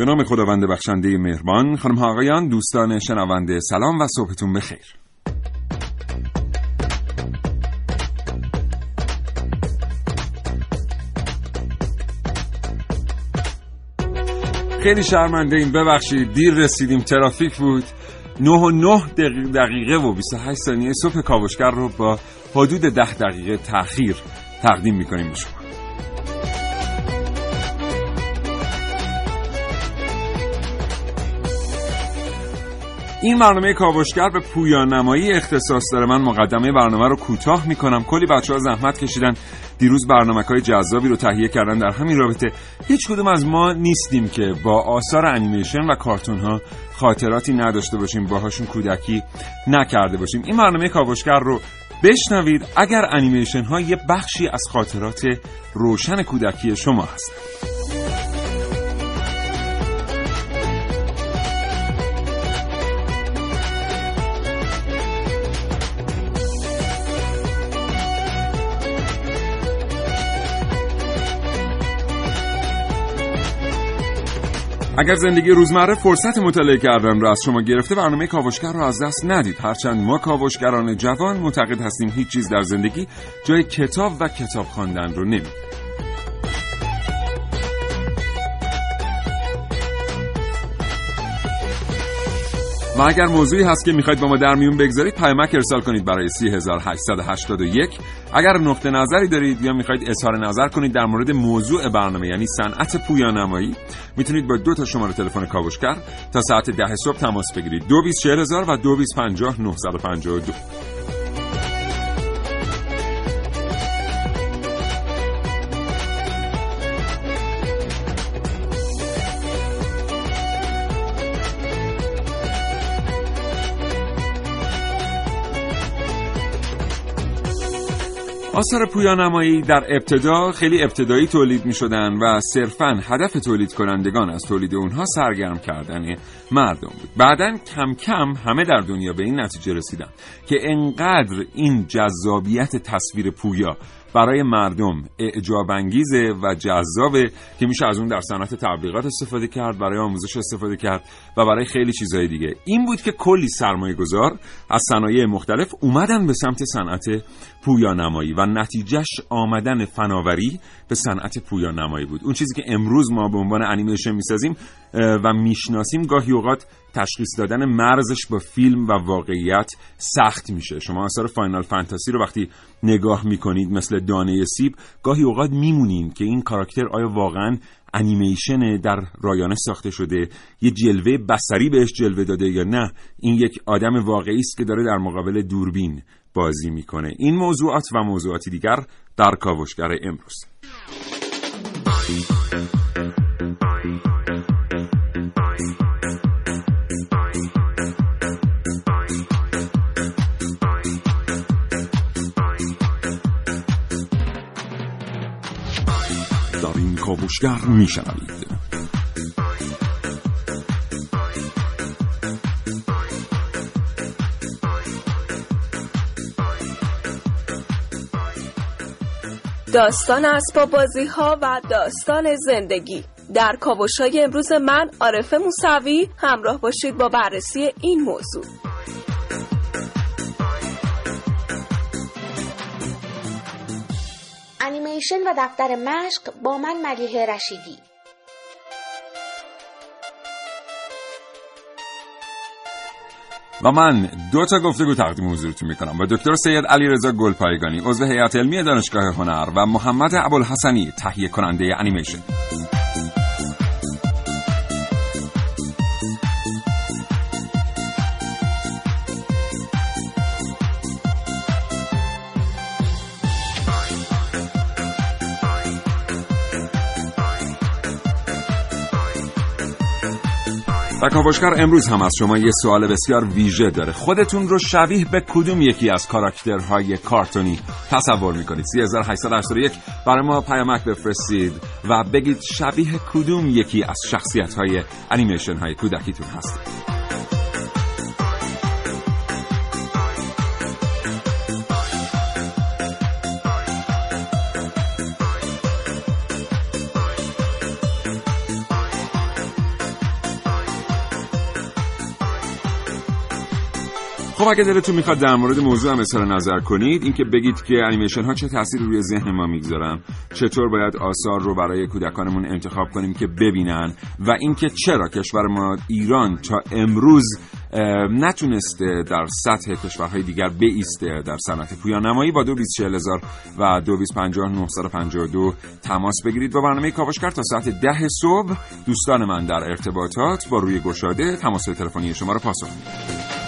به نام خداوند بخشنده مهربان خانم ها آقایان دوستان شنونده سلام و صبحتون بخیر. خیلی شرمنده این ببخشید دیر رسیدیم ترافیک بود. 9 و 9 دقیقه و 28 ثانیه صبح کاوشگر رو با حدود 10 دقیقه تاخیر تقدیم می‌کنیم به این برنامه کاوشگر به پویان نمایی اختصاص داره. من مقدمه برنامه رو کوتاه می‌کنم. کلی بچه ها زحمت کشیدن. دیروز برنامه های جذابی رو تهیه کردن در همین رابطه. هیچ کدوم از ما نیستیم که با آثار انیمیشن و کارتون ها خاطراتی نداشته باشیم باهاشون کودکی نکرده باشیم. این برنامه کاوشگر رو بشنوید. اگر انیمیشن ها یه بخشی از خاطرات روشن کودکی شما هستند اگر زندگی روزمره فرصت مطالعه کردن را از شما گرفته برنامه کاوشگر را از دست ندید. هرچند ما کاوشگران جوان معتقد هستیم هیچ چیز در زندگی جای کتاب و کتاب خواندن رو نمیده و اگر موضوعی هست که می‌خواید با ما در میون بگذارید پیامک ارسال کنید برای 3881 اگر نقطه نظری دارید یا می‌خواید اظهار نظر کنید در مورد موضوع برنامه یعنی صنعت پویانمایی می‌تونید با دو تا شماره تلفن کاوشگر تا ساعت ده صبح تماس بگیرید. 224000 و 2250 آثار پویانمایی در ابتدا خیلی ابتدایی تولید می شدن و صرفا هدف تولید کنندگان از تولید اونها سرگرم کردن مردم بود. بعدا کم کم همه در دنیا به این نتیجه رسیدن که انقدر این جذابیت تصویر پویا برای مردم اعجاب انگیزه و جذابه که میشه از اون در صنعت تبلیغات استفاده کرد برای آموزش استفاده کرد و برای خیلی چیزهای دیگه. این بود که کلی سرمایه گذار از صنایع مختلف اومدن به سمت صنعت پویانمایی و نتیجهش آمدن فناوری به صنعت پویانمایی بود. اون چیزی که امروز ما به عنوان انیمیشن می‌سازیم و می‌شناسیم گاهی اوقات تشخیص دادن مرزش با فیلم و واقعیت سخت میشه. شما آثار فاینال فانتزی رو وقتی نگاه می‌کنید مثل دانه سیب گاهی اوقات میمونین که این کاراکتر آیا واقعا انیمیشن در رایانه ساخته شده یه جلوه بسری بهش جلوه داده یا نه. این یک آدم واقعی است که داره در مقابل دوربین بازی می‌کنه. این موضوعات و موضوعاتی دیگر در کاوشگر امروز. کاوشگر میشنوید. داستان اسباب بازی ها و داستان زندگی. در کاوش های امروز من عارف موسوی همراه باشید با بررسی این موضوع. انیمیشن و دفتر مشق با من ملیه رشیدی. و من دو تا گفتگو تقدیم حضورتون می‌کنم با دکتر سید علی رضا گلپایگانی عضو هیئت علمی دانشگاه هنر و محمد ابوالحسنی تهیه کننده انیمیشن. و کاوشگر امروز هم از شما یه سوال بسیار ویژه داره. خودتون رو شبیه به کدوم یکی از کاراکترهای کارتونی تصور می‌کنید؟ 3881 برای ما پیامک بفرستید و بگید شبیه کدوم یکی از شخصیت های انیمیشن های کودکیتون هستید خب اگه دلتون می‌خواد در مورد موضوع هم اظهار نظر کنید اینکه بگید که انیمیشن ها چه تأثیری روی ذهن ما می‌گذارن چطور باید آثار رو برای کودکانمون انتخاب کنیم که ببینن و اینکه چرا کشور ما ایران تا امروز نتونسته در سطح کشورهای دیگر بیسته در صنعت پویانمایی با دو هزار و دو تماس بگیرید با برنامه کاوشگر تا ساعت ده صبح. دوستان من در ارتباطات با روی گشاده تماس تلفنی شما رو پاسخ میدن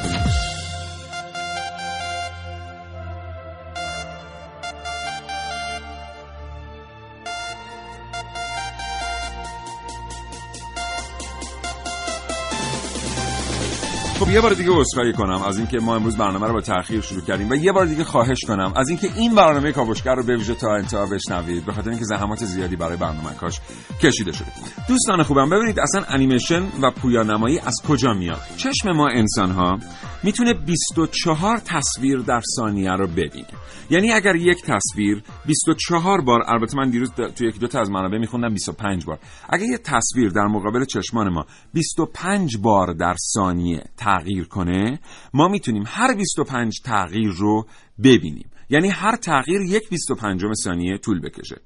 یه بار دیگه عذرخواهی کنم از اینکه ما امروز برنامه رو با تاخیر شروع کردیم و یه بار دیگه خواهش کنم از اینکه این برنامه کاوشگر رو به ویژه تا انتها بشنوید به خاطر اینکه زحمات زیادی برای برنامه کاش کشیده شده. دوستان خوبم ببینید اصلا انیمیشن و پویانمایی از کجا میاد؟ چشم ما انسان ها می‌تونه 24 تصویر در ثانیه رو ببینه. یعنی اگر یک تصویر 24 بار البته من دیروز تو یک دو تا از منابع میخوندم 25 بار. اگر یه تصویر در مقابل چشمان ما 25 بار در ثانیه تغییر کنه ما می‌تونیم هر 25 تغییر رو ببینیم. یعنی هر تغییر یک 25 ثانیه طول بکشه.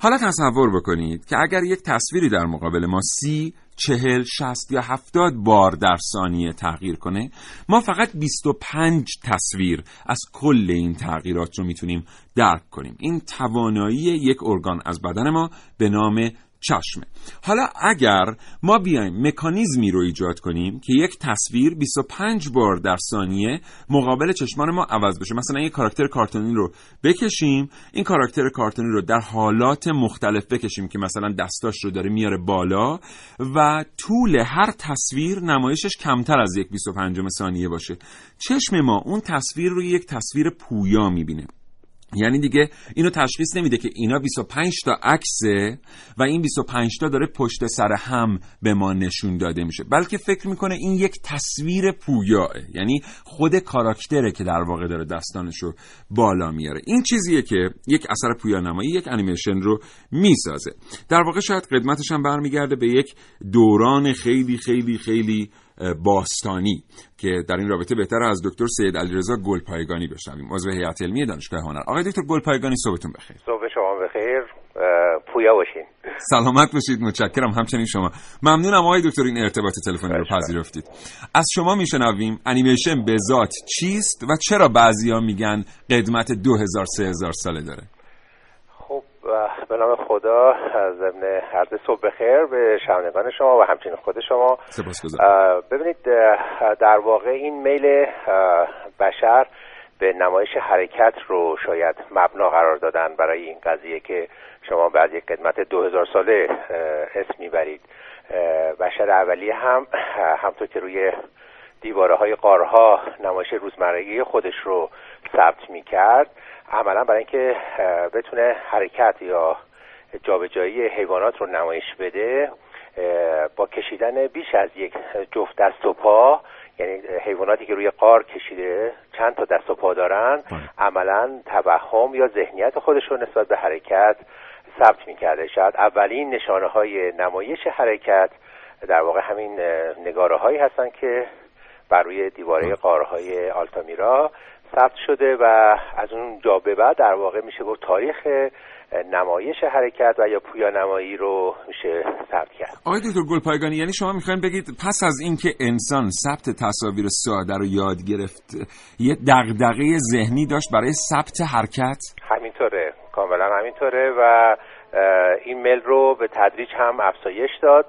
حالا تصور بکنید که اگر یک تصویری در مقابل ما سی چهل شست یا هفتاد بار در ثانیه تغییر کنه ما فقط 25 تصویر از کل این تغییرات رو می‌تونیم درک کنیم. این توانایی یک ارگان از بدن ما به نام چشمه حالا اگر ما بیایم مکانیزمی رو ایجاد کنیم که یک تصویر 25 بار در ثانیه مقابل چشمان ما عوض بشه مثلا یک کاراکتر کارتونی رو بکشیم این کاراکتر کارتونی رو در حالات مختلف بکشیم که مثلا دستاش رو داره میاره بالا و طول هر تصویر نمایشش کمتر از یک 25 ثانیه باشه. چشم ما اون تصویر رو یک تصویر پویا می‌بینه. یعنی دیگه اینو تشخیص نمیده که اینا 25 تا عکسه و این 25 تا داره پشت سر هم به ما نشون داده میشه. بلکه فکر می‌کنه این یک تصویر پویاه یعنی خود کاراکتره که در واقع داره دستانشو بالا میاره. این چیزیه که یک اثر پویانمایی یک انیمیشن رو می‌سازه. در واقع شاید قدمتش هم برمیگرده به یک دوران خیلی خیلی خیلی باستانی که در این رابطه بهتر از دکتر سید علیرضا گلپایگانی بشنویم. عضو هیئت علمی دانشگاه هنر. آقای دکتر گلپایگانی صبحتون بخیر. صبح شما بخیر. پویا باشین. سلامت باشید. متشکرم. همچنین شما. ممنونم آقای دکتر این ارتباط تلفنی رو پذیرفتید. از شما میشنویم انیمیشن به ذات چیست و چرا بعضیا میگن قدمت 2000 3000 ساله داره؟ به نام خدا ضمن عرض صبح بخیر به شنوندگان شما و همچنین خود شما. ببینید در واقع این میل بشر به نمایش حرکت رو شاید مبنا قرار دادن برای این قضیه که شما بعد یک قدمت دو هزار ساله اسم می‌برید. بشر اولیه هم همطور که روی دیواره های قارها نمایش روزمرگی خودش رو ثبت می‌کرد. عملا برای اینکه بتونه حرکت یا جابجایی حیوانات رو نمایش بده با کشیدن بیش از یک جفت دست و پا یعنی حیواناتی که روی قار کشیده چند تا دست و پا دارن بله. عملا توهم یا ذهنیت خودش رو نسبت به حرکت ثبت می‌کرده شاید اولین نشانه های نمایش حرکت در واقع همین نگاره هایی هستن که بر روی دیواره بله. قارهای آلتامیرا ثبت شده و از اون جا به بعد در واقع میشه گفت تاریخ نمایش حرکت و یا پویا نمایی رو میشه ثبت کرد. آقای دکتر گلپایگانی یعنی شما می‌خواین بگید پس از اینکه انسان ثبت تصاویر ساده رو یاد گرفت یه دغدغه ذهنی داشت برای ثبت حرکت؟ همینطوره کاملا همینطوره و این میل رو به تدریج هم افزایش داد.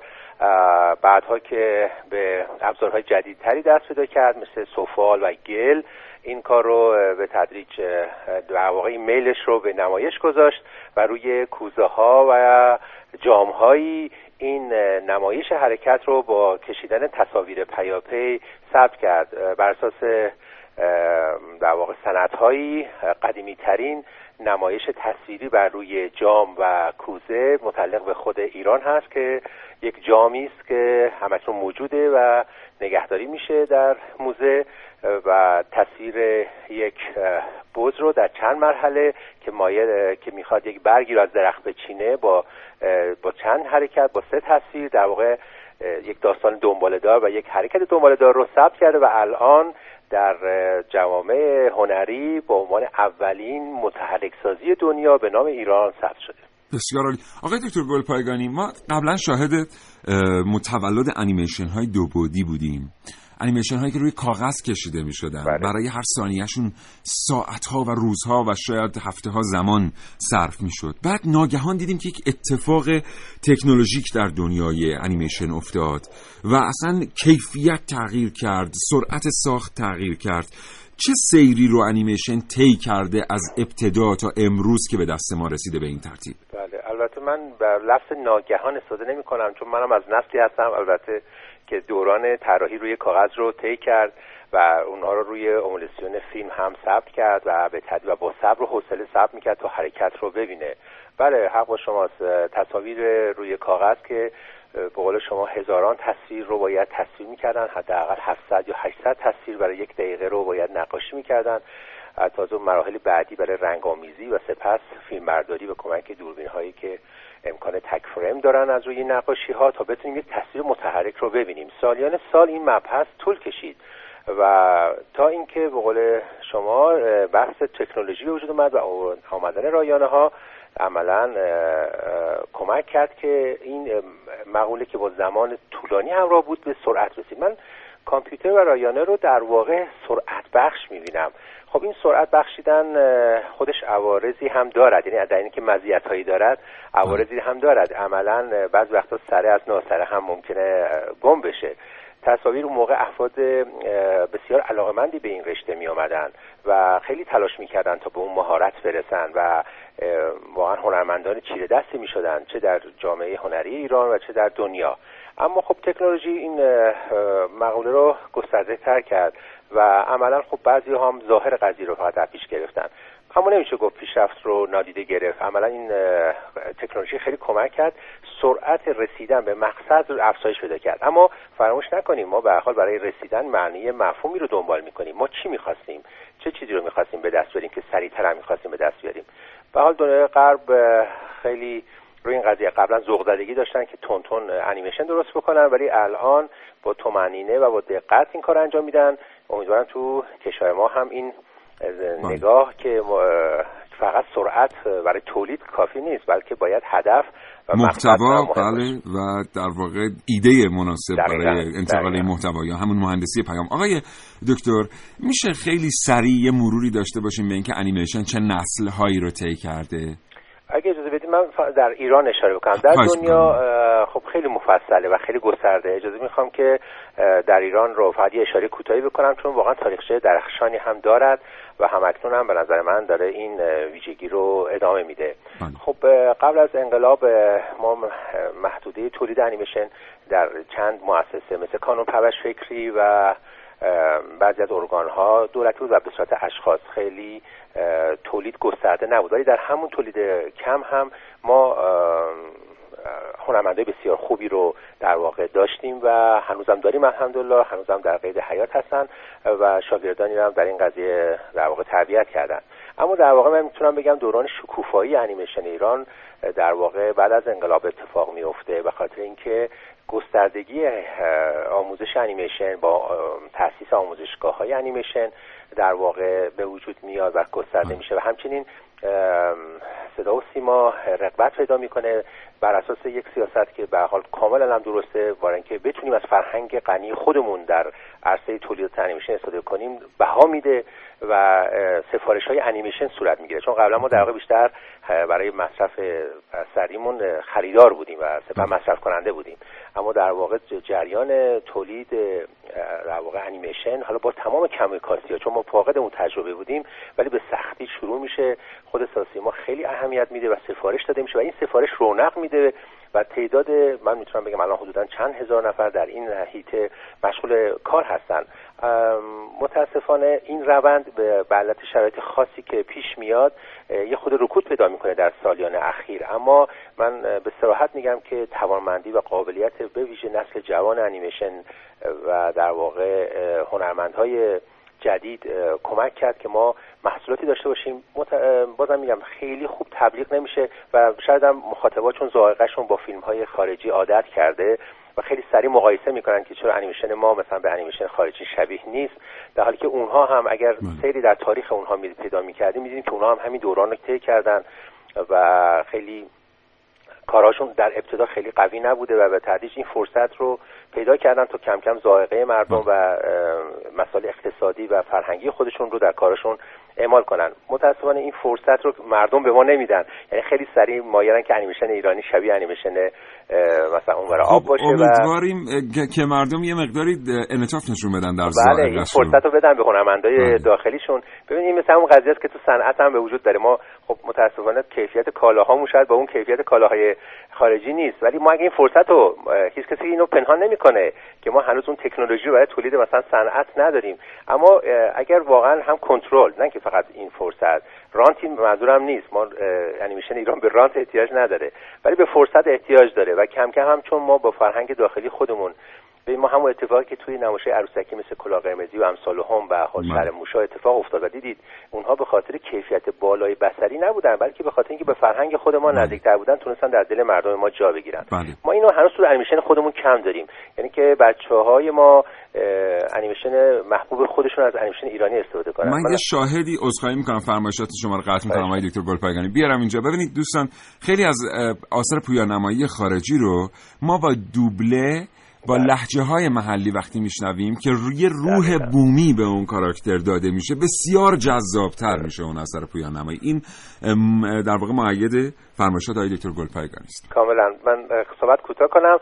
بعدها که به ابزارهای جدیدتری دست پیدا کرد مثل سفال و گل این کار رو به تدریج در واقع میلش رو به نمایش گذاشت و روی کوزه ها و جام هایی این نمایش حرکت رو با کشیدن تصاویر پیاپی ثبت کرد. بر اساس در واقع هایی قدیمی ترین نمایش تصویری بر روی جام و کوزه متعلق به خود ایران هست که یک جامی است که همکنون موجوده و نگهداری میشه در موزه و تصویر یک بز رو در چند مرحله که مایه که می‌خواد یک برگی رو از درخت بچینه با با چند حرکت با سه تصویر در واقع یک داستان دنبالدار و یک حرکت دنبالدار رو ثبت کرده و الان در جوامع هنری به عنوان اولین متحرک سازی دنیا به نام ایران ثبت شده. بسیار عالی. آقای دکتر گلپایگانی ما قبلا شاهد متولد انیمیشن های دو بودی بودیم. انیمیشن هایی که روی کاغذ کشیده می شدن بله. برای هر ثانیهشون ساعت ها و روزها و شاید هفته ها زمان صرف می شد بعد ناگهان دیدیم که یک اتفاق تکنولوژیک در دنیای انیمیشن افتاد و اصلا کیفیت تغییر کرد سرعت ساخت تغییر کرد. چه سیری رو انیمیشن طی کرده از ابتدا تا امروز که به دست ما رسیده به این ترتیب؟ البته من بر لفظ ناگهان استفاده نمی کنم چون منم از نسلی هستم. البته که دوران طراحی روی کاغذ رو طی کرد و اونها رو روی امولسیون فیلم هم ثبت کرد و به و با صبر و حوصله ثبت می‌کرد تا حرکت رو ببینه. بله حق با شماست. تصاویر روی کاغذ که به قول شما هزاران تصویر رو باید تصویر می‌کردن حداقل 700 یا 800 تصویر برای یک دقیقه رو باید نقاشی می‌کردن تازه مراحل بعدی برای رنگامیزی و سپس فیلمبرداری به کمک دوربین هایی که امکان تک فریم دارن از روی نقاشی ها تا بتونیم یک تصویر متحرک رو ببینیم. سالیان سال این مبحث طول کشید و تا اینکه به قول شما بحث تکنولوژی به وجود اومد و آمدن رایانه ها عملا کمک کرد که این مقوله که با زمان طولانی همراه بود به سرعت رسید. من کامپیوتر و رایانه رو در واقع سرعت بخش می‌بینم. خب این سرعت بخشیدن خودش عوارضی هم دارد. یعنی در اینکه مزیت هایی دارد عوارضی هم دارد. عملا بعض وقتا سره از ناسره هم ممکنه گم بشه. تصاویر اون موقع افراد بسیار علاقمندی به این رشته می آمدن و خیلی تلاش می‌کردن تا به اون مهارت برسن و واقعا هنرمندان چیره دستی می شدن چه در جامعه هنری ایران و چه در دنیا. اما خب تکنولوژی این مقوله رو گسترده تر کرد. و عملا خب بعضی هم ظاهر قضیه رو فقط در پیش گرفتن. اما نمیشه گفت پیشرفت رو نادیده گرفت. عملا این تکنولوژی خیلی کمک کرد. سرعت رسیدن به مقصد رو افزایش پیدا کرد. اما فراموش نکنیم ما به حال برای رسیدن معنی مفهومی رو دنبال می‌کنیم. ما چی می‌خواستیم؟ چه چیزی رو می‌خواستیم به دست بیاریم که سریعتر هم می‌خواستیم به دست بیاریم؟ به حال دنیای غرب خیلی روی این قضیه قبلا ذوق زدگی داشتن که تون انیمیشن درست بکنن ولی الان با تومنینه و با دقت این کار انجام میدن. امیدوارم تو کشور ما هم این بله. نگاه که فقط سرعت برای تولید کافی نیست بلکه باید هدف و محتوا بله و در واقع ایده مناسب برای انتقال محتوا یا همون مهندسی پیام. آقای دکتر میشه خیلی سریع مروری داشته باشیم به اینکه انیمیشن چه نسل هایی رو طی کرده؟ اگه اجازه بدید من در ایران اشاره بکنم. در دنیا خب خیلی مفصله و خیلی گسترده. اجازه می‌خوام که در ایران رو فقط یه اشاره کوتاهی بکنم چون واقعا تاریخچه درخشانی هم دارد و همکنون هم به نظر من داره این ویژگی رو ادامه میده. بله. خب قبل از انقلاب ما محدوده تولید انیمیشن در چند مؤسسه مثل کانون پوش فکری و بعضی از ارگان ها دولتی بود و به صورت اشخاص خیلی تولید گسترده نبود. ولی در همون تولید کم هم ما هنرمندای بسیار خوبی رو در واقع داشتیم و هنوزم داریم الحمدلله. هنوزم در قید حیات هستن و شاگردانی هم در این قضیه در واقع تربیت کردن. اما در واقع من می‌تونم بگم دوران شکوفایی انیمیشن ایران در واقع بعد از انقلاب اتفاق میفته به خاطر اینکه گستردگی آموزش انیمیشن با تاسیس آموزشگاه های انیمیشن در واقع به وجود میاد و گسترده میشه و همچنین صدا و سیما رقبت پیدا می‌کنه. بر اساس یک سیاست که به حال کاملا هم درسته برای اینکه بتونیم از فرهنگ غنی خودمون در عرصه تولید انیمیشن استفاده کنیم بها میده و سفارش های انیمیشن صورت می‌گیره. چون قبلا ما در واقع بیشتر برای مصرف سریمون خریدار بودیم و سپس مصرف کننده بودیم. اما در واقع جریان تولید در واقع انیمیشن حالا با تمام کمیکاسی ها چون ما فاقد اون تجربه بودیم ولی به سختی شروع میشه. خود ساسی ما خیلی اهمیت میده و سفارش داده میشه و این سفارش رونق میده و تعداد من می‌تونم بگم الان حدودا چند هزار نفر در این هیته مشغول کار هستن. متاسفانه این روند به علت شرایط خاصی که پیش میاد یه خود رکود پیدا می‌کنه در سالیان اخیر. اما من به صراحت میگم که توانمندی و قابلیت به ویژه نسل جوان انیمیشن و در واقع هنرمندهای جدید کمک کرد که ما محصولاتی داشته باشیم بازم میگم خیلی خوب تبلیغ نمیشه و شاید هم مخاطبا چون ذائقهشون با فیلم های خارجی عادت کرده و خیلی سریع مقایسه می‌کنن که چرا انیمیشن ما مثلا به انیمیشن خارجی شبیه نیست در حالی که اونها هم اگر بله. سیری در تاریخ اونها می پیدا می‌کردیم می‌دیدیم که اونها هم همین دوران رو طی کردن و خیلی کاراشون در ابتدا خیلی قوی نبوده و به تدریج این فرصت رو پیدا کردن تا کم کم ذائقه مردم و مسائل اقتصادی و فرهنگی خودشون رو در کارشون اعمال کنن. متاسفانه این فرصت رو مردم به ما نمیدن. یعنی خیلی سریع مایلن که انیمیشن ایرانی شبیه انیمیشن مثلا اونور آب خب، باشه امیدواریم که مردم یه مقداری انعطاف نشون بدن در بله این فرصت رو بدن به هنرمندای بله. داخلیشون. ببینید این مثل اون قضیه است که تو صنعت هم به وجود داره. ما خب متاسفانه کیفیت کالاهامون شاید با اون کیفیت کالاهای خارجی نیست. ولی ما اگه این فرصت رو هیچ کسی اینو پنهان نمی‌کنه که ما هنوز اون تکنولوژی رو برای تولید مثلا صنعت نداریم. اما اگر واقعا هم کنترل نه که فقط این فرصت. رانت منظورم نیست. ما انیمیشن ایران به رانت احتیاج نداره. ولی به فرصت احتیاج داره و کم کم هم چون ما با فرهنگ داخلی خودمون به ما همون اتفاقی که توی نمایش عروسکی مثل کلاه قرمزی و امثال هم و حال بله. شهر موشا اتفاق افتاد و دیدید اونها به خاطر کیفیت بالای بصری نبودن بلکه به خاطر اینکه به فرهنگ خود ما بله. نزدیکتر بودن تونستن در دل مردم ما جا بگیرن. بله. ما اینو هنوز تو انیمیشن خودمون کم داریم. یعنی که بچه های ما انیمیشن محبوب خودشون از انیمیشن ایرانی استفاده کنن. من یه شاهدی عذرخواهی می‌کنم فرمایشات شما رو قطع می‌کنم. آقای دکتر گلپایگانی بیارم اینجا. ببینید دوستان خیلی از آثار پویانمایی خارجی رو ما با دوبله با بله. لحجه های محلی وقتی میشنویم که روی روح بومی به اون کاراکتر داده میشه بسیار جذابتر. میشه اون اثر پویان نمایی. این در واقع معید فرمایشات آقای دکتر گلپایگان است. کاملا. من صحبت کوتاه کنم.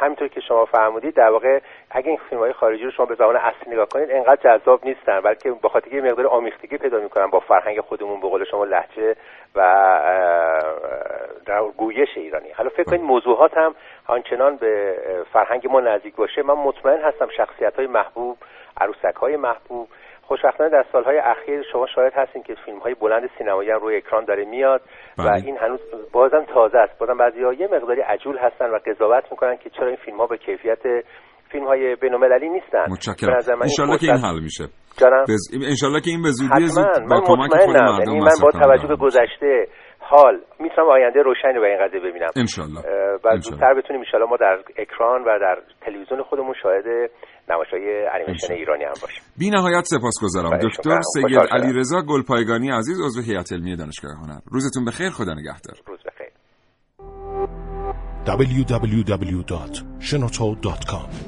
همینطور که شما فرمودید در واقع اگه این فیلم های خارجی رو شما به زبان اصلی نگاه کنید انقدر جذاب نیستن بلکه با خاطر یه مقدار آمیختگی پیدا می‌کنن با فرهنگ خودمون به قول شما لحجه و در گویش ایرانی. حالا فکر کنید موضوعات هم آنچنان به فرهنگ ما نزدیک باشه. من مطمئن هستم شخصیت های محبوب عروسک های محبوب خوشبختانه در سالهای اخیر شما شاید هستین که فیلم های بلند سینمایی هم روی اکران داره میاد و بله. این هنوز بازم تازه است. بازم بعضی یه مقداری عجول هستن و قضاوت می‌کنن که چرا این فیلم ها به کیفیت فیلم های بینالمللی نیستن. متشکرم. ان که این حل میشه. جانم. بز... ان که این به زودی زود با کمک خود مردم یعنی من با توجه به گذشته حال می‌تونم آینده روشنی رو به این قضیه ببینم. انشالله. و زودتر بتونیم انشالله ما در اکران و در تلویزیون خودمون شاهد نمایش‌های انیمیشن ایرانی هم باشیم. بی نهایت سپاسگزارم دکتر سید علیرضا گلپایگانی عزیز عضو هیئت علمی دانشگاه هنر. روزتون بخیر. خدا نگهدار. روز بخیر. www.shenoto.com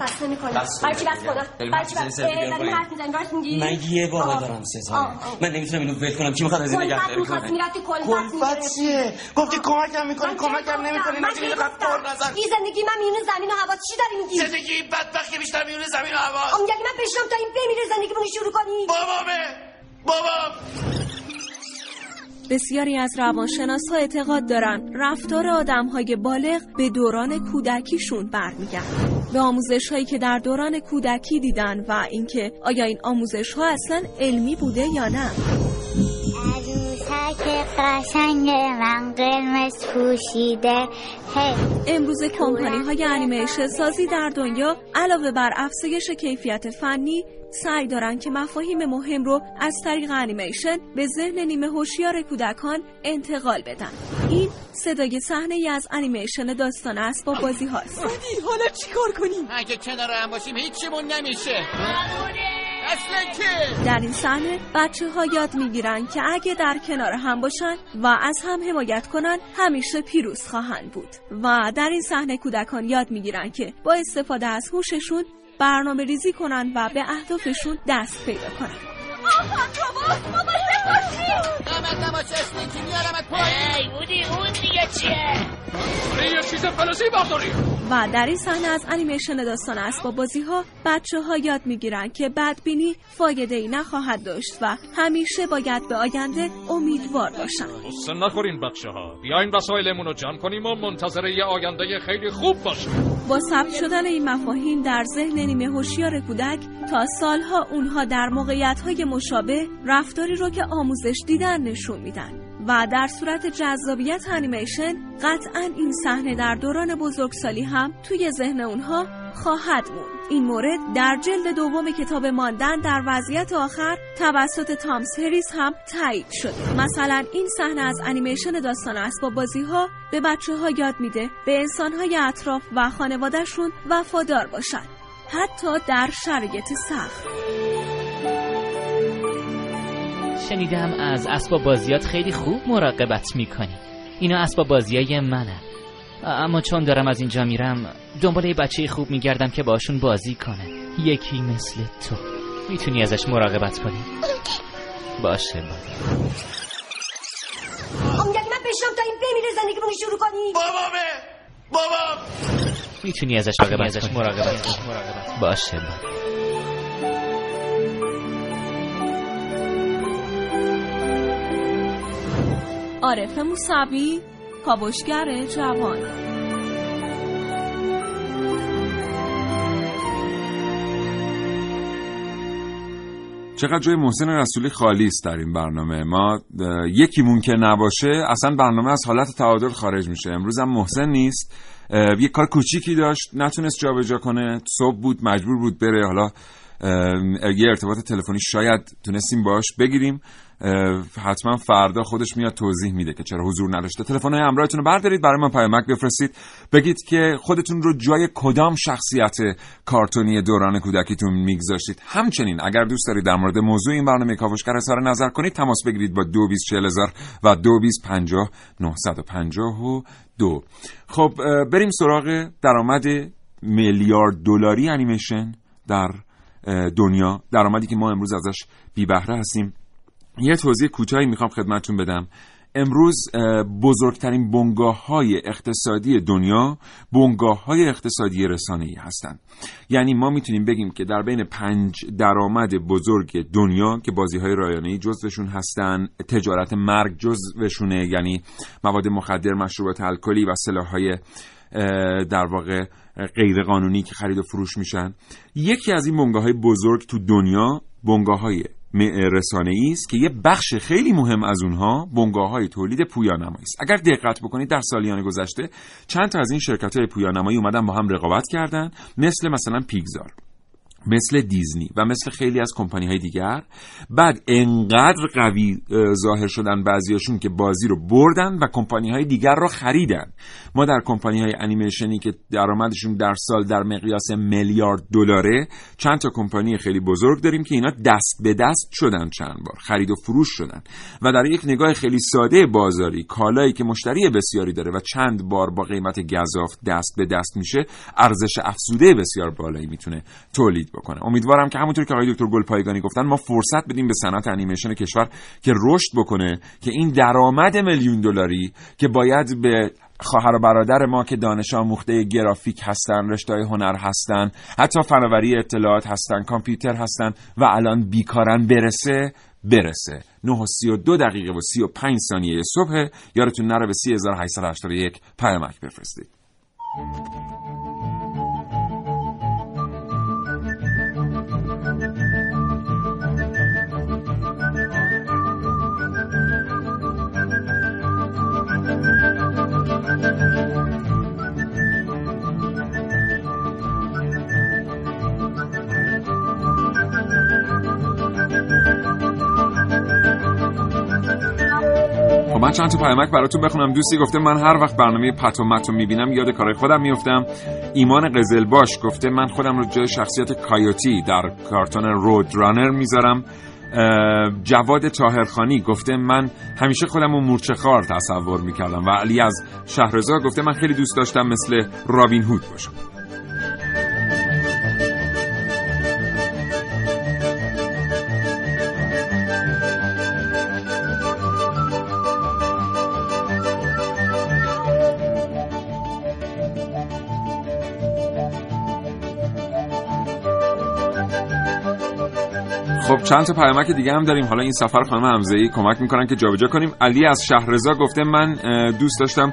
بس نمی‌کنه برای چی بس کنم برای چی بس داری حرف می‌زنی راست میگی من یه بار دارم سزاره من نمی‌تونم اینو ول کنم. کی می‌خواد از این نگه داری کنه؟ کلفت چیه؟ گفتی کمکم می‌کنی کمکم نمی‌کنی؟ قد پر نزن این زندگی من میونه زمین و هوا چی داری میگی؟ زندگی بدبختی بیشتر میونه زمین و هوا. میگه من بشم تا این بمیره زندگیمون شروع کنی. بابامه بابام بسیاری از روانشناس ها اعتقاد دارند رفتار آدم های بالغ به دوران کودکیشون برمیگرد به آموزش هایی که در دوران کودکی دیدن و اینکه آیا این آموزش ها اصلا علمی بوده یا نه. که قشنگ من قرمز پوشیده. امروز کمپانی های انیمیشن سازی در دنیا علاوه بر افزایش کیفیت فنی سعی دارند که مفاهیم مهم رو از طریق انیمیشن به ذهن نیمه هوشیار کودکان انتقال بدن. این صدای صحنه ای از انیمیشن داستان اسباب بازی هاست. حالا چیکار کنیم؟ اگه کنار هم باشیم هیچیمون نمیشه. در این صحنه بچه ها یاد می‌گیرن که اگه در کنار هم باشن و از هم حمایت کنن همیشه پیروز خواهند بود. و در این صحنه کودکان یاد می‌گیرن که با استفاده از هوششون برنامه ریزی کنن و به اهدافشون دست پیدا کنن. و در این صحنه از انیمیشن داستان اسباب بازی ها بچه ها یاد می‌گیرن که بدبینی فایده ای نخواهد داشت و همیشه باید به آینده امیدوار باشن. غصه نخورین بچه ها بیاین وسایلمون رو جمع کنیم و منتظر یه آینده خیلی خوب باشیم. با ثبت شدن این مفاهیم در ذهن نیمه هوشیار کودک تا سالها اونها در موقعیت های مشابه رفتاری رو که آموزش دیدن نشون میدن و در صورت جذابیت انیمیشن قطعا این صحنه در دوران بزرگسالی هم توی ذهن اونها خواهد بود این مورد در جلد دوم کتاب ماندن در وضعیت آخر توسط تامس هریس هم تایید شده مثلا این صحنه از انیمیشن داستان اسباب بازی ها به بچه ها یاد میده به انسان های اطراف و خانوادهشون وفادار باشن. حتی در شرایط سخت. شنیدم از اسباب بازیات خیلی خوب مراقبت می‌کنی. اینا اسباب بازیای منه اما چون دارم از اینجا میرم دنبال یه بچه خوب میگردم که باشون بازی کنه. یکی مثل تو. می‌تونی ازش مراقبت کنی؟ باشه با. امیدک من بشم تا این بمیره زندگیمون شروع کنی. بابامه! بابام! می‌تونی ازش مراقبت ازش مراقبت باشه با. عارف موسوی کاوشگر جوان. چقدر جای محسن رسولی خالی است در این برنامه. ما یکیمون که نباشه اصلا برنامه از حالت تعادل خارج میشه. امروز هم محسن نیست. یه کار کوچیکی داشت نتونست جابجا کنه. صبح بود مجبور بود بره. حالا یه ارتباط تلفنی شاید تونستیم باش بگیریم. حتما فردا خودش میاد توضیح میده که چرا حضور نداشته. تلفن های همراهتون رو بردارید برای من پیامک بفرستید. بگید که خودتون رو جای کدام شخصیت کارتونی دوران کودکیتون میگذاشتید. همچنین اگر دوست دارید در مورد موضوع این برنامه کاوشگر اظهار نظر کنید تماس بگیرید با دو و دو دو. خب بریم سراغ درآمد میلیارد دلاری انیمیشن در دنیا. درآمدی که ما امروز ازش بی بهره هستیم. یه توضیح کوتاهی می‌خوام خدمتتون بدم. امروز بزرگترین بنگاه های اقتصادی دنیا بنگاه های اقتصادی رسانه ای هستند. یعنی ما می‌تونیم بگیم که در بین پنج درآمد بزرگ دنیا که بازی های رایانه ای جزوشون هستن تجارت مرگ جزوشونه یعنی مواد مخدر مشروبات الکلی و سلاح های در واقع غیر قانونی که خرید و فروش میشن. یکی از این بنگاه های بزرگ تو دنیا بنگاه های رسانه است که یه بخش خیلی مهم از اونها بنگاه های تولید پویانمایی است. اگر دقت بکنید در سالیان گذشته چند تا از این شرکت های پویانمایی اومدن با هم رقابت کردن مثل مثلا پیگزار. مثل دیزنی و مثل خیلی از کمپانی های دیگر. بعد انقدر قوی ظاهر شدن بعضیاشون که بازی رو بردن و کمپانی های دیگر رو خریدن. ما در کمپانی های انیمیشنی که درآمدشون در سال در مقیاس میلیارد دلاره چند تا کمپانی خیلی بزرگ داریم که اینا دست به دست شدن چند بار خرید و فروش شدن. و در یک نگاه خیلی ساده بازاری کالایی که مشتری بسیاری داره و چند بار با قیمت گزاف دست به دست میشه ارزش افزوده بسیار بالایی می‌تونه تولید بکنه. امیدوارم که همونطور که آقای دکتر گلپایگانی گفتن ما فرصت بدیم به صنعت انیمیشن کشور که رشد بکنه که این درآمد میلیون دلاری که باید به خواهر و برادر ما که دانش آموخته گرافیک هستن رشته هنر هستن حتی فناوری اطلاعات هستن کامپیوتر هستن و الان بیکارن برسه برسه. 9 و 32 دقیقه و 35 ثانیه صبح. یارتون نره به 3881 پیامک بفرستید. من چند تا پیامک براتون بخونم. دوستی گفته من هر وقت برنامه پت و مت می‌بینم یاد کارهای خودم میفتم ایمان قزلباش گفته من خودم رو جای شخصیت کایوتی در کارتون رود رانر می‌ذارم جواد تاهرخانی گفته من همیشه خودم رو مورچه خار تصور می‌کردم و علی از شهرزا گفته من خیلی دوست داشتم مثل رابین هود باشم. خب چند تا پیامک دیگه هم داریم. حالا این سفر خانم حمزه کمک می‌کنن که جابجا کنیم. علی از شهرزا گفته من دوست داشتم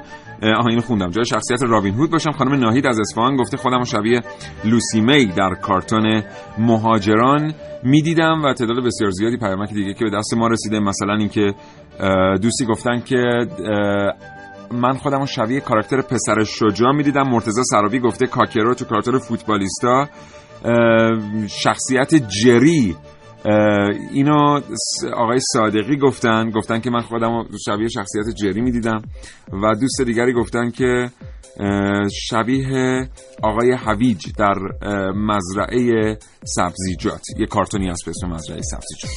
آها خوندم. جای شخصیت رابین هود باشم. خانم ناهید از اصفهان گفته خودم شبیه لوسی می در کارتون مهاجران می‌دیدم. و تعداد بسیار زیادی پیامک دیگه که به دست ما رسیده. مثلا اینکه دوستی گفتن که من خودم شبیه کاراکتر پسر شجاع می‌دیدم. مرتزا سرابی گفته کاکرو تو کارتون فوتبالیستا شخصیت جری اینو آقای صادقی گفتن گفتن که من خودم شبیه شخصیت جری می‌دیدم و دوست دیگری گفتن که شبیه آقای حویج در مزرعه سبزیجات یه کارتونی هست به اسم مزرعه سبزیجات.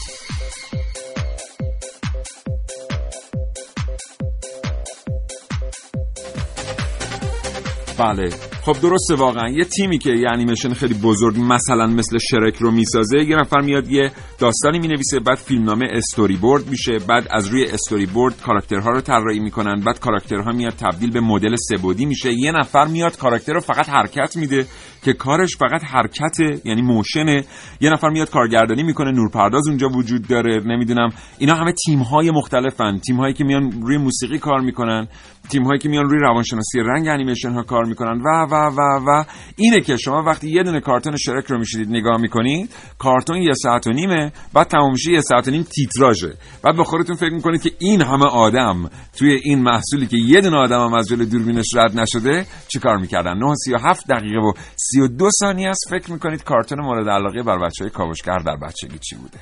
بله. خب درسته واقعا. یه تیمی که یه انیمیشن خیلی بزرگ مثلا مثل شرک رو می‌سازه یه نفر میاد یه داستانی می‌نویسه بعد فیلمنامه استوری بورد میشه بعد از روی استوری بورد کاراکترها رو طراحی می‌کنن بعد کاراکترها میاد تبدیل به مدل سبودی میشه. یه نفر میاد کاراکتر رو فقط حرکت میده که کارش فقط حرکته یعنی موشنه یه نفر میاد کارگردانی می‌کنه نورپرداز اونجا وجود داره نمی‌دونم. اینا همه تیم های مختلفن. تیم هایی که میان روی موسیقی کار می‌کنن تیم هایی که میان روی روانشناسی رنگ انیمیشن ها کار می‌کنن و و و و اینه که شما وقتی یه دونه کارتون شرک رو میشید نگاه می‌کنید کارتون یه ساعت و نیمه بعد تمام یه ساعت و نیم تیتراژه. بعد با خودتون فکر می‌کنید که این همه آدم توی این محصولی که یه دونه آدم هم از دوربینش رد نشده چیکار می‌کردن؟ 9 دقیقه و 32 ثانیه است فکر می‌کنید کارتون مورد علاقه بر بچه های کاوشگر در بچگی چی بوده؟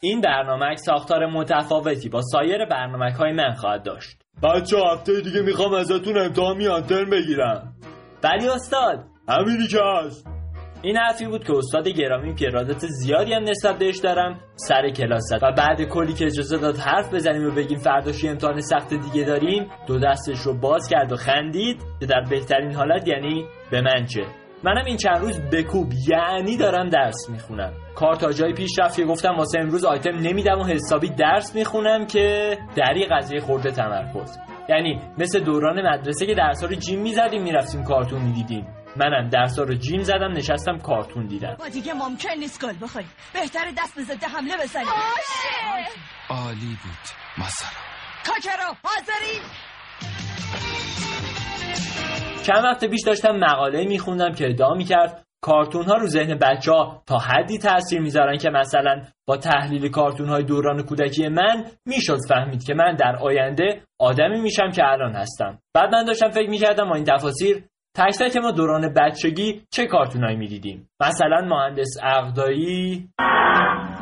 این برنامه ساختار متفاوتی با سایر برنامه های من خواهد داشت. بچه هفته دیگه می‌خوام ازتون امتحان انترن بگیرم. ولی استاد. همینی که هست. این حرفی بود که استاد گرامی که ارادت زیادی هم نسبت بهش دارم سر کلاس و بعد کلی که اجازه داد حرف بزنیم و بگیم فرداشی امتحان سخت دیگه داریم دو دستش رو باز کرد و خندید که در بهترین حالت یعنی به من چه. منم این چند روز بکوب یعنی دارم درس می‌خونم. کار تا جایی پیش رفت که گفتم واسه امروز آیتم نمیدم و حسابی درس می‌خونم که دری قضیه خورده تمرکز. یعنی مثل دوران مدرسه که درس رو جیم می‌زدیم می‌رفتیم کارتون می‌دیدیم. منم درس رو جیم زدم نشستم کارتون دیدم. ما دیگه ممکن نیست گل بخوریم. بهتر دست به ضد حمله بزنیم. عالی بود مثلا. کاکرو حاضری چند وقت پیش داشتم مقاله میخوندم که ادعا می‌کرد کارتون ها رو ذهن بچه ها تا حدی تاثیر می‌ذارن که مثلا با تحلیل کارتون های دوران کودکی من می‌شد فهمید که من در آینده آدمی میشم که الان هستم. بعد من داشتم فکر می‌کردم با این تفاصیل تک تک ما دوران بچگی چه کارتونایی می‌دیدیم؟ مثلا مهندس اقدایی.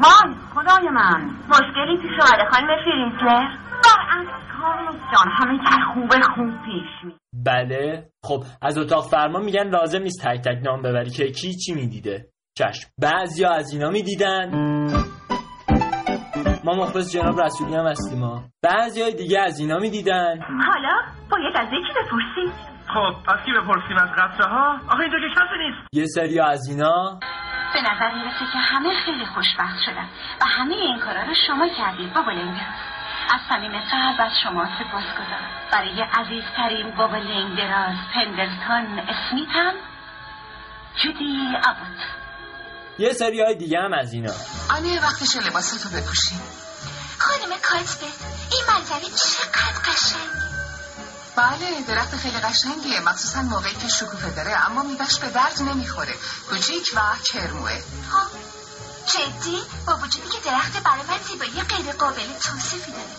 وای خدای من. مشکلی پیش اومده. خانم فریزلر جان همه چی خوبه خوب پیش می بله. خب از اتاق فرما میگن لازم نیست تک تک نام ببری که کی چی می‌دیده. چشم. بعضیا از اینا می‌دیدن. ما مخلص جناب رسولی هم هستیم ما بعضی های دیگه از اینا می‌دیدن. حالا باید از یکی بپرسیم؟ خب پس کی بپرسیم از قطره ها؟ آخه اینجا که کسی نیست. یه سری از اینا. به نظر می‌رسه که همه خیلی خوشبخت شدن و همه این کارا رو شما کردید. بابا لنگدراز از صمیم قلب از شما سپاس گذارم. برای عزیزترین بابا لنگدراز پندلتون اسمیت هم جودی ابوت یه سری های دیگه هم از اینا. آنه وقتش لباستو بپوشیم. خانم کاتبه این منظره چقدر قشنگه. بله درخت خیلی قشنگیه. مخصوصا موقعی که شکوفه داره اما میوهش به درد نمی‌خوره. کوچیک و کرموه جدی با وجودی که درخت برای من زیبایی غیر قابل توصیفی داره.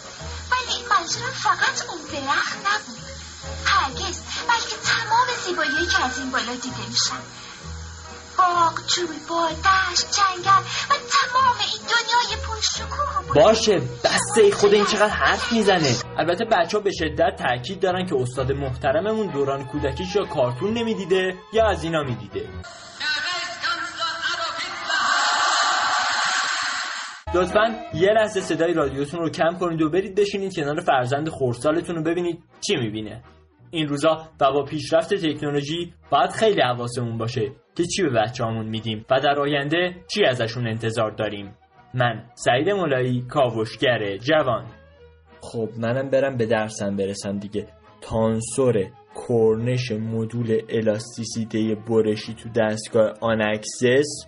ولی این منظورم فقط اون درخت نبود. هرگز بلکه تمام زیبایی که از این بالا دیده میشن. باغ جوی با دشت جنگل و تمام این دنیای پرشکوه باشه بسته خود این چقدر حرف می‌زنه. البته بچه ها به شدت تاکید دارن که استاد محترممون دوران کودکیش یا کارتون نمی‌دیده یا از اینا می‌دیده. لطفا یه لحظه صدای رادیوتون رو کم کنید و برید بشینید کنار فرزند خورسالتون رو ببینید چی می‌بینه. این روزا و با پیشرفت تکنولوژی باید خیلی حواسمون باشه که چی به بچه‌هامون میدیم و در آینده چی ازشون انتظار داریم. من سعید مولایی کاوشگر جوان. خب منم برم به درسم برسم دیگه. تانسور کرنش مدول الاستیسیته برشی تو دستگاه آنکسس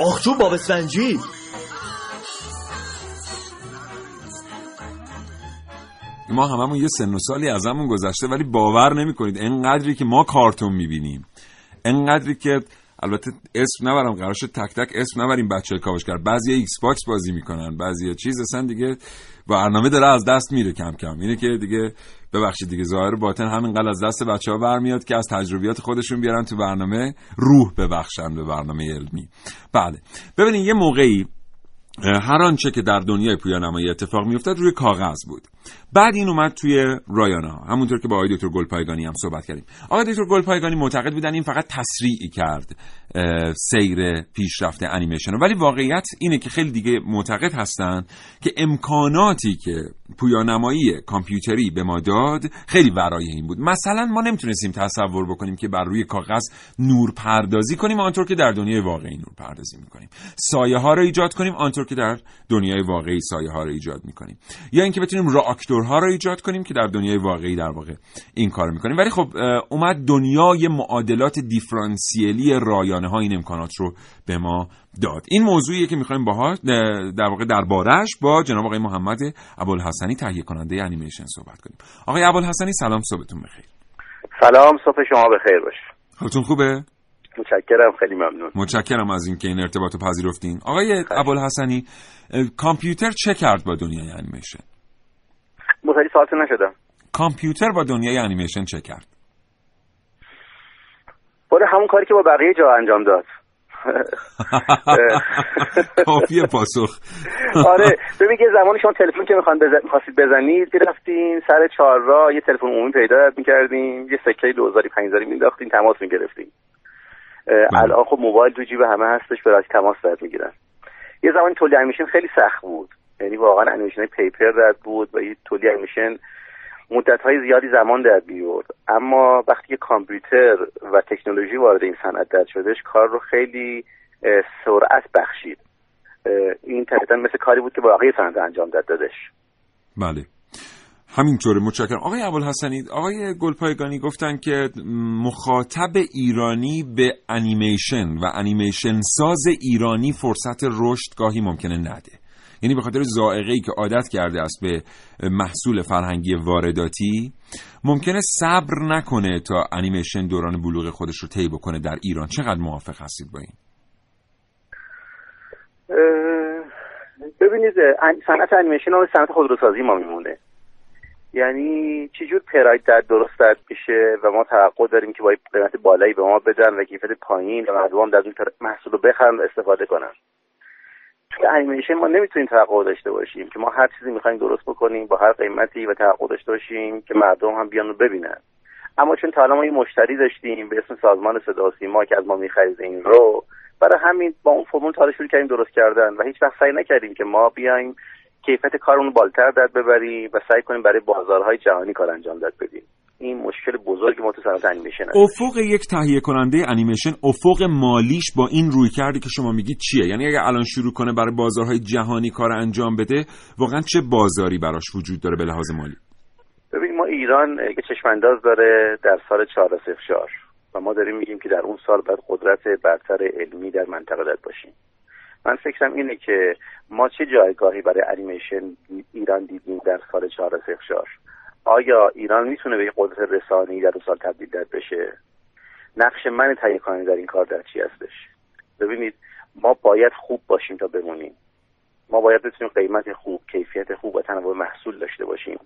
آخ باب اسفنجی ما هممون یه سن و سالی ازمون گذشته ولی باور نمی‌کنید. انقدری که ما کارتون می‌بینیم. انقدری که البته اسم نبرم قرار شد تک تک اسم نبریم بچه کاوشگر. بعضی Xbox بازی می‌کنن بعضی چیز اصلا دیگه برنامه داره از دست میره کم کم. اینه که دیگه ببخشید دیگه ظاهر باطن همینقدر از دست بچه ها برمیاد که از تجربیات خودشون بیارن تو برنامه روح ببخشن به برنامه علمی. بله. ببینید یه موقعی هر آنچه که در دنیای پویانمایی اتفاق میافتاد روی کاغذ بود. بعد این اومد توی رایانه ها همونطور که با آقای دکتر گلپایگانی هم صحبت کردیم. آقای دکتر گلپایگانی معتقد بودن این فقط تسریعی کرد سیر پیشرفت انیمیشن ولی واقعیت اینه که خیلی دیگه معتقد هستن که امکاناتی که پویانمایی کامپیوتری به ما داد خیلی ورای این بود. مثلا ما نمی‌تونستیم تصور بکنیم که بر روی کاغذ نور پردازی کنیم آنطور که در دنیای واقعی نور پردازی می‌کنیم. سایه ها رو ایجاد کنیم آنطور که در دنیای واقعی سایه ها رو ایجاد می‌کنیم. یا اینکه بتونیم راکتورها رو ایجاد کنیم که در دنیای واقعی در واقع این کار می‌کنیم. ولی خب اومد دنیای معادلات دیفرانسیلی رایانه ها این امکانات رو به ما داد. این موضوعیه که می‌خوایم باهاش در واقع دربارهش با جناب آقای محمد ابوالحسنی تهیه کننده انیمیشن صحبت کنیم. آقای ابوالحسنی سلام صبحتون بخیر. سلام صبح شما بخیر باشه. حالتون خوبه؟ متشکرم خیلی ممنون. متشکرم از اینکه این ارتباط رو پذیرفتین. آقای ابوالحسنی کامپیوتر چه کرد با دنیای انیمیشن؟ متوجه سوالتون نشدم. کامپیوتر با دنیای انیمیشن چه کرد؟ باره همون کاری که با بقیه جا انجام داد. کافیه پاسخ. آره ببین یه زمانی شما تلفن که می‌خوان بزن... خواستید بزنید می‌رفتین سر چهار راه یه تلفن عمومی پیدا می‌کردیم یه سکه دوزاری پنجزاری مینداختین تماس می‌گرفتیم الان خب موبایل تو جیب همه هستش برای تماس داد می‌گیرن. یه زمانی تولید انیمیشن خیلی سخت بود. یعنی واقعا انیمیشن پیپر رد بود و یه تولید انیمیشن مدت های زیادی زمان در بیورد. اما وقتی کامپیوتر و تکنولوژی وارد این صنعت در شدش کار رو خیلی سرعت بخشید. این تقریبا مثل کاری بود که واقعی صنعت انجام داد دادش. بله. همینطوره متشکرم. آقای ابوالحسنی آقای گلپایگانی گفتن که مخاطب ایرانی به انیمیشن و انیمیشن ساز ایرانی فرصت رشد گاهی ممکنه نده. یعنی به خاطر ذائقه ای که عادت کرده است به محصول فرهنگی وارداتی ممکنه صبر نکنه تا انیمیشن دوران بلوغ خودش رو طی بکنه در ایران. چقدر موافق هستید با این؟ ببینید صنعت انیمیشن هم صنعت خودروسازی ما میمونه. یعنی چجور پراید در درست درد میشه و ما توقع داریم که با قیمت بالایی به ما بدن و کیفیت پایین و مردم در اون محصول رو بخرن و استفاده کنن. توی انیمیشن ما نمی‌تونیم توقع داشته باشیم که ما هر چیزی می‌خوایم درست بکنیم با هر قیمتی و توقع داشته باشیم که مردم هم بیان و ببینن. اما چون تا ما یه مشتری داشتیم به اسم سازمان صدا سیما که از ما می‌خرید این رو برای همین با اون فرمول تا شروع کردیم درست کردن و هیچ وقت سعی نکردیم که ما بیایم کیفیت کارمون بالتر داد ببریم و سعی کنیم برای بازارهای جهانی کار انجام داد بدیم. این مشکل بزرگ ما تو صنعت انیمیشن افق یک تهیه کننده انیمیشن افق مالیش با این روی کردی که شما میگید چیه؟ یعنی اگه الان شروع کنه برای بازارهای جهانی کار انجام بده واقعا چه بازاری براش وجود داره به لحاظ مالی؟ ببین ما ایران یه چشمانداز داره در سال 404 و ما داریم میگیم که در اون سال باید قدرت برتر علمی در منطقه داد باشیم. من فکرم اینه که ما چه جایگاهی برای انیمیشن ایران دیدیم در سال 404 آیا ایران می‌تونه به قدرت رسانی در دو سال تبدیل در بشه؟ نقش من تهیه کننده در این کار در چی هستش؟ ببینید ما باید خوب باشیم تا بمونیم. ما باید بتونیم قیمت خوب کیفیت خوب و تنوع محصول داشته باشیم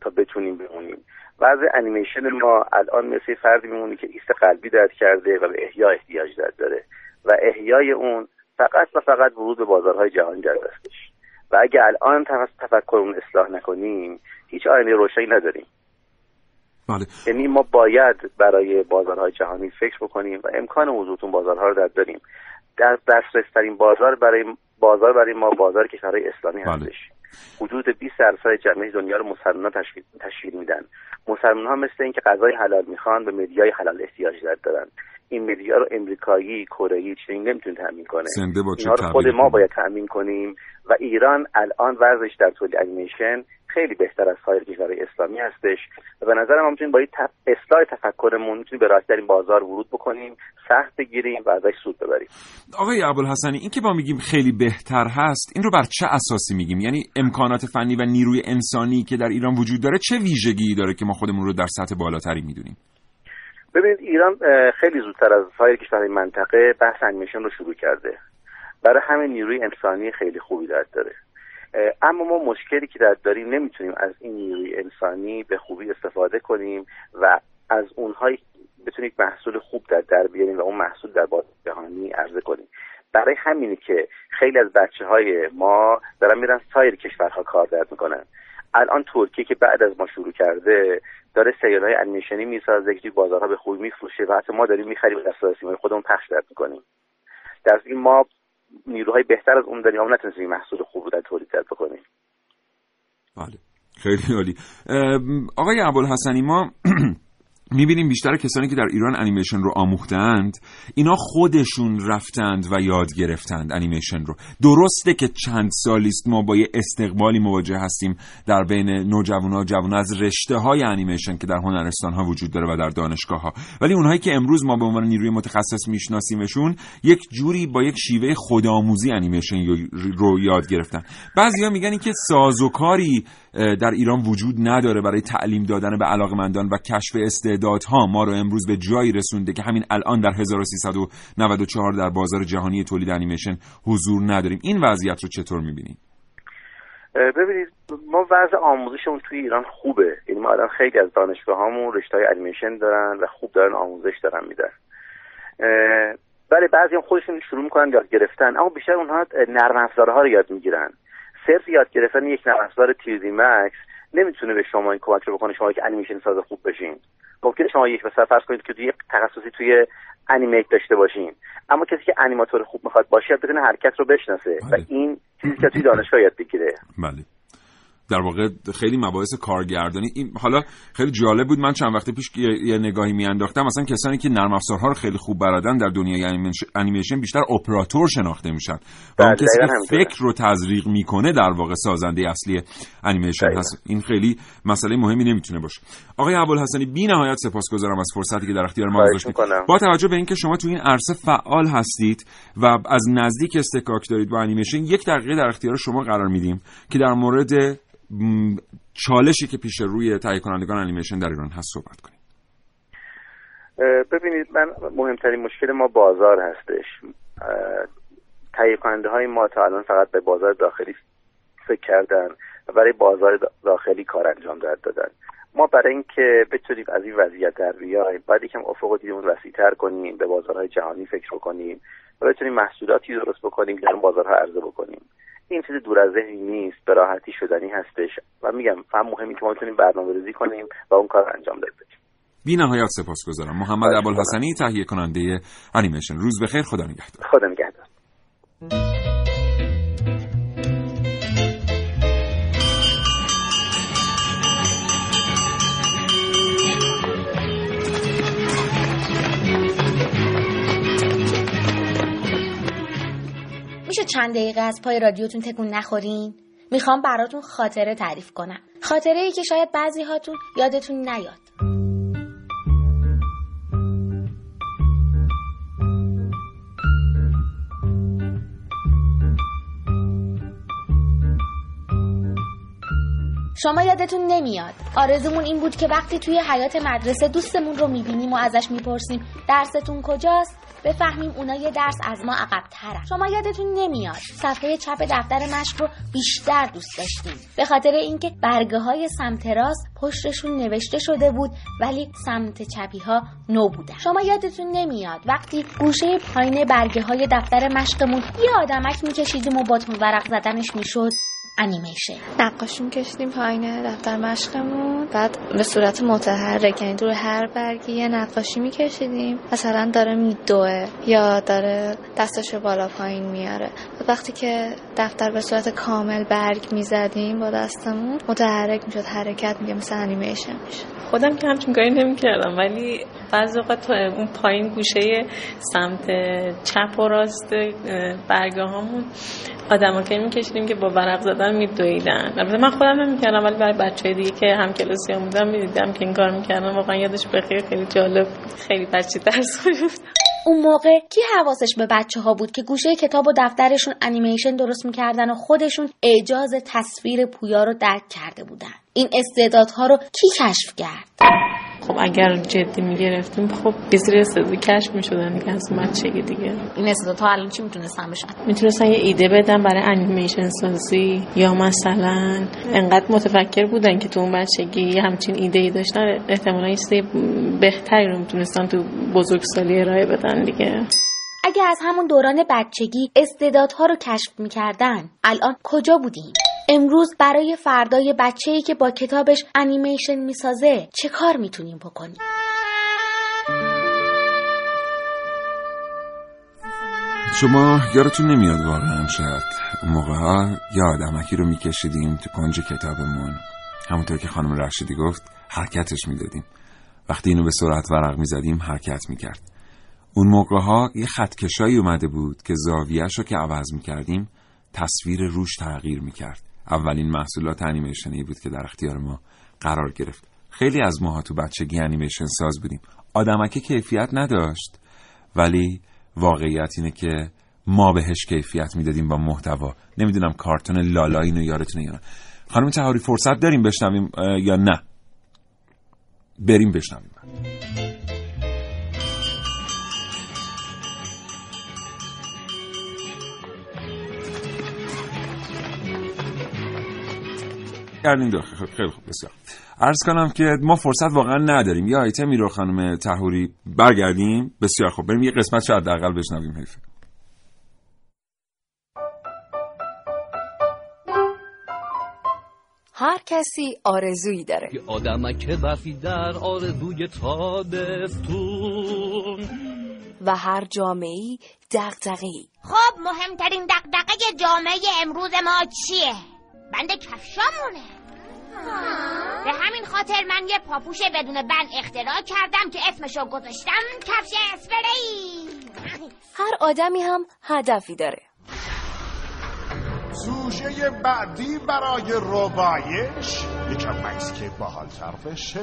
تا بتونیم بمونیم. وضع انیمیشن ما الان مثل فردی میمونی که ایست قلبی درد کرده و به احیا احتیاج داره و احیای اون فقط و فقط ورود به بازارهای جهانی در دستش. و اگه الان تفکر اون اصلاح نکنیم هیچ آینه روشنی نداریم. بله. یعنی ما باید برای بازارهای جهانی فکر بکنیم و امکان وجودتون بازارها رو در داریم. در دسترسترین بازار برای بازار برای ما بازار کشورهای اسلامی بله. هستش. حدود 20 درصد جمعیت دنیا رو مسلمان تشکیل میدن. مسلمان ها مثل اینکه غذای حلال می‌خوان به مدیای حلال احتیاج دارن. این مدیا رو امریکایی کره چین نمی‌تونه تامین کنه. زنده با اینا رو خود ما باید تامین کنیم و ایران الان ورزش در تولید انیمیشن خیلی بهتر از سایر کشورهای اسلامی هستش و به نظر ما می‌تونیم با تف... اصلاح تفکرمون می‌تونیم به راحتی در این بازار ورود بکنیم سخت بگیریم و ازش سود ببریم. آقای ابوالحسنی این که با میگیم خیلی بهتر هست این رو بر چه اساسی میگیم؟ یعنی امکانات فنی و نیروی انسانی که در ایران وجود داره چه ویژگی داره که ما خودمون رو در سطح بالاتری می‌دونیم؟ ببینید ایران خیلی زودتر از سایر کشورهای منطقه بحث انیمیشن رو شروع کرده. برای همین نیروی انسانی خیلی خوبی در داره. اما ما مشکلی که در داریم نمی‌تونیم از این نیروی انسانی به خوبی استفاده کنیم و از اونهایی بتونیم محصول خوب در در بیاریم و اون محصول در بازار جهانی عرضه کنیم. برای همینی که خیلی از بچه های ما دارن میرن سایر کشورها کار درد می‌کنن. الان ترکیه که بعد از ما شروع کرده داره سریال های انیمیشنی می‌سازه که بازارها به خوبی میفروشه و حتی ما داریم می‌خریم در خودمون پخش درد می‌کنیم. در این ما نیروهای بهتر از اون داریم اما نتونستیم محصول خوب رو در تولید بکنیم. بله. خیلی عالی. آقای ابوالحسنی ما می‌بینیم بیشتر کسانی که در ایران انیمیشن رو آموختند اینا خودشون رفتند و یاد گرفتند انیمیشن رو. درسته که چند سالیست ما با یه استقبالی مواجه هستیم در بین نوجوان و جوان از رشته های انیمیشن که در هنرستان ها وجود داره و در دانشگاه ها. ولی اونهایی که امروز ما به عنوان نیروی متخصص میشناسیمشون یک جوری با یک شیوه خودآموزی انیمیشن رو یاد گرفتن. بعضیا میگن که سازوکاری در ایران وجود نداره برای تعلیم دادن به علاقمندان و کشف استعدادها. ما رو امروز به جایی رسونده که همین الان در 1394 در بازار جهانی تولید انیمیشن حضور نداریم. این وضعیت رو چطور می‌بینید ببینید ما وضع آموزشمون توی ایران خوبه. یعنی ما الان خیلی از دانشگاه هامون رشته های انیمیشن دارن و خوب دارن آموزش دارن میدن. ولی بعضی هم خودشون شروع می‌کنن یاد گرفتن اما بیشتر اونها نرم افزارها رو یاد می‌گیرن. صرف یاد گرفتن یک نرم افزار تیزی مکس نمی‌تونه به شما این کمک رو بکنه شما یک انیمیشن ساز خوب بشین. ممکنه شما یک مثلا فرض کنید که توی یک تخصصی توی انیمیت داشته باشین. اما کسی که انیماتور خوب می‌خواد باشه بتونه حرکت رو بشناسه و بله. این چیزی که توی دانشگاه یاد بگیره. بله. در واقع خیلی مباحث کارگردانی. این حالا خیلی جالب بود. من چند وقت پیش یه نگاهی میانداختم. مثلا کسانی که نرم افزارها رو خیلی خوب بلدن در دنیای انیمیشن بیشتر اپراتور شناخته میشن. و اون کسی که فکر رو تزریق می‌کنه در واقع سازنده اصلی انیمیشن هست. این خیلی مسئله مهمی نمی‌تونه باشه. آقای ابوالحسنی بی نهایت سپاسگزارم از فرصتی که در اختیار ما گذاشتید. با توجه به اینکه شما تو این عرصه فعال هستید و از نزدیک استکاک دارید با انیمیشن یک دقیقه در اختیار شما قرار میدیم که در مورد چالشی که پیش روی تهیه کنندگان انیمیشن در ایران هست صحبت کنیم. ببینید من مهمترین مشکل ما بازار هستش. تهیه کننده های ما تا الان فقط به بازار داخلی فکر کردن و برای بازار داخلی کار انجام داد دادن. ما برای اینکه بتونیم از این وضعیت در بیایم باید یکم افق دیدمون وسیعتر کنیم به بازارهای جهانی فکر بکنیم و بتونیم محصولاتی درست بکنیم که در بازارها عرضه بکنیم. این چیز دور از ذهنی نیست به راحتی شدنی هستش. و میگم فهم مهمی که ما می‌تونیم برنامه ریزی کنیم و اون کار انجام بدیم بی نهایت سپاسگزارم. محمد ابوالحسنی تهیه کننده انیمیشن روز بخیر. خدا نگهدار. خدا نگهدار. چند دقیقه از پای رادیوتون تکون نخورین؟ می‌خوام براتون خاطره تعریف کنم خاطره ای که شاید بعضی هاتون یادتون نیاد شما یادتون نمیاد. آرزومون این بود که وقتی توی حیات مدرسه دوستمون رو می‌بینیم و ازش می‌پرسیم درستون کجاست؟ بفهمیم اونا یه درس از ما عقب ترن شما یادتون نمیاد. صفحه چپ دفتر مشق رو بیشتر دوست داشتیم. به خاطر اینکه برگه های سمت راست پشتشون نوشته شده بود ولی سمت چپی ها نو بودن. شما یادتون نمیاد. وقتی گوشه پایین برگه های دفتر مشقمون یه آدمک میکشیدیم و با ورق زدنش می‌شد. انیمیشن نقاشون کشیدیم پایین دفتر مشقمون. بعد به صورت متحرک یعنی دور هر برگی یه نقاشی میکشیدیم. مثلا داره میدوه یا داره دستش بالا پایین میاره. وقتی که دفتر به صورت کامل برگ می‌زدیم با دستمون متحرک می‌شد حرکت میگه مثل انیمیشن میشه خودم که همچین کاری نمی‌کردم ولی بعضی اوقات تو اون پایین گوشه سمت چپ و راست برگه هامون آدما که میکشیدیم که با ورق زدن میدویدن. البته من خودم نمی‌کردم ولی برای بچه دیگه که هم کلاسی هم بودم می‌دیدم که این کار می‌کردن. واقعا یادش بخیر خیلی جالب خیلی بچه درس بود اون موقع کی حواسش به بچه ها بود که گوشه کتاب و دفترشون انیمیشن درست می‌کردن و خودشون اعجاز تصویر پویا رو درک کرده بودن؟ این استعدادها رو کی کشف کرد؟ خب اگر جدی می‌گرفتیم خب بزیر استعدادی کشف می‌شدن دیگه از بچگی دیگه؟ این استعدادها الان چی می‌تونستن بشن؟ می‌تونستن یه ایده بدن برای انیمیشن سازی یا مثلا انقدر متفکر بودن که تو اون بچگی همچین ایده ای داشتن. احتمالا یه بهتری رو می‌تونستن تو بزرگسالی ارائه بدن دیگه. اگه از همون دوران بچگی استعدادها رو کشف می‌کردن الان کجا بودیم؟ امروز برای فردای بچه ای که با کتابش انیمیشن می‌سازه چه کار می‌تونیم بکنیم؟ شما یادتون نمیاد واقعا شاید اون موقع ها یه رو میکشیدیم تو کنج کتابمون. همونطور که خانم رشیدی گفت حرکتش می‌دادیم. وقتی اینو به سرعت ورق می‌زدیم حرکت می‌کرد. اون موقع ها یه خطکشایی اومده بود که زاویهش رو که عوض می‌کردیم تصویر روش تغییر می‌کرد. اولین محصولات انیمیشنی بود که در اختیار ما قرار گرفت. خیلی از ماها تو بچگی انیمیشن ساز بودیم. آدمکه کیفیت نداشت ولی واقعیت اینه که ما بهش کیفیت می‌دادیم با محتوا. نمی‌دونم کارتون لالا اینو یارتونه یا نه. خانم تهاری فرصت داریم بشنویم یا نه؟ بریم بشنویم. کردین. دو خیلی خوب بسیار. عرض کنم که ما فرصت واقعا نداریم. یا آیتمی رو خانم تهوری برگردیم. بسیار خوب. بریم یه قسمت شاید حداقل بشنویم حیفه هر کسی آرزویی داره. یه آدمک وفی در آرزوی تابستون. و هر جامعی دقدقی خب مهمترین دقدقه جامعه امروز ما چیه؟ بند کفشامونه. به همین خاطر من یه پاپوش بدون بند اختراع کردم که اسمشو گذاشتم کفش اسپری هر آدمی هم هدفی داره. سوژه بعدی برای ربایش. یکم مکس که باحالتر بشه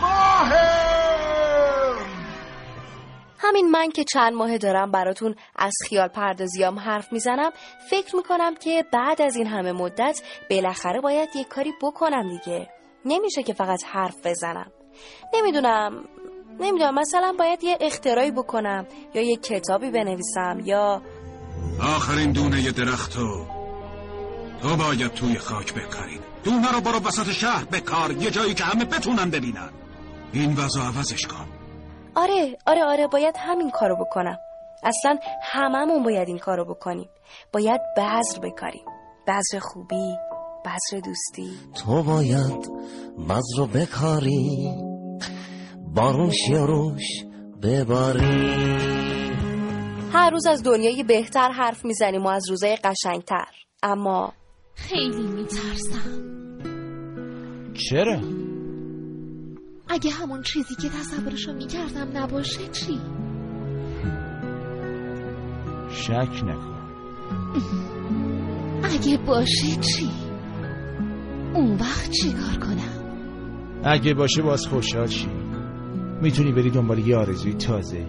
ماهر همین من که چند ماه دارم براتون از خیال پردازیام حرف می‌زنم فکر می‌کنم که بعد از این همه مدت بالاخره باید یک کاری بکنم دیگه. نمیشه که فقط حرف بزنم. نمی‌دونم نمی‌دونم مثلا باید یه اختراعی بکنم یا یه کتابی بنویسم یا آخرین دونه درختو تو باید توی خاک بکاری دونه رو برو وسط شهر بکار یه جایی که همه بتونن ببینن. این وضع عوضش کن. آره آره آره باید همین کارو بکنم. اصلا هممون باید این کارو بکنیم. باید بذر بکاریم. بذر خوبی بذر دوستی. تو باید بذر بکاری. بارون شیروش بباری. هر روز از دنیای بهتر حرف می‌زنیم و از روزای قشنگتر. اما خیلی میترسم. چرا؟ اگه همون چیزی که تصورشو می‌کردم نباشه چی؟ شک نکن اگه باشه چی؟ اون وقت چی کار کنم؟ اگه باشه باز خوشحال چی؟ می‌تونی بری دنبال یه آرزوی تازه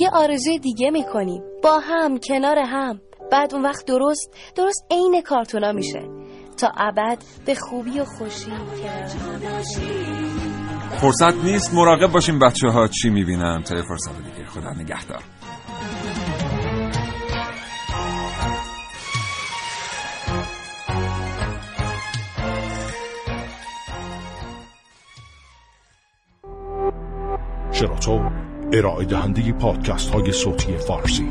یه آرزوی دیگه می‌کنیم با هم کنار هم بعد اون وقت درست درست عین کارتونا میشه تا ابد به خوبی و خوشی فرصت نیست مراقب باشیم بچه ها چی می‌بینن. تا فرصت دیگه. خدا نگهدار. شراطو ارائه دهنده پادکست های صوتی فارسی.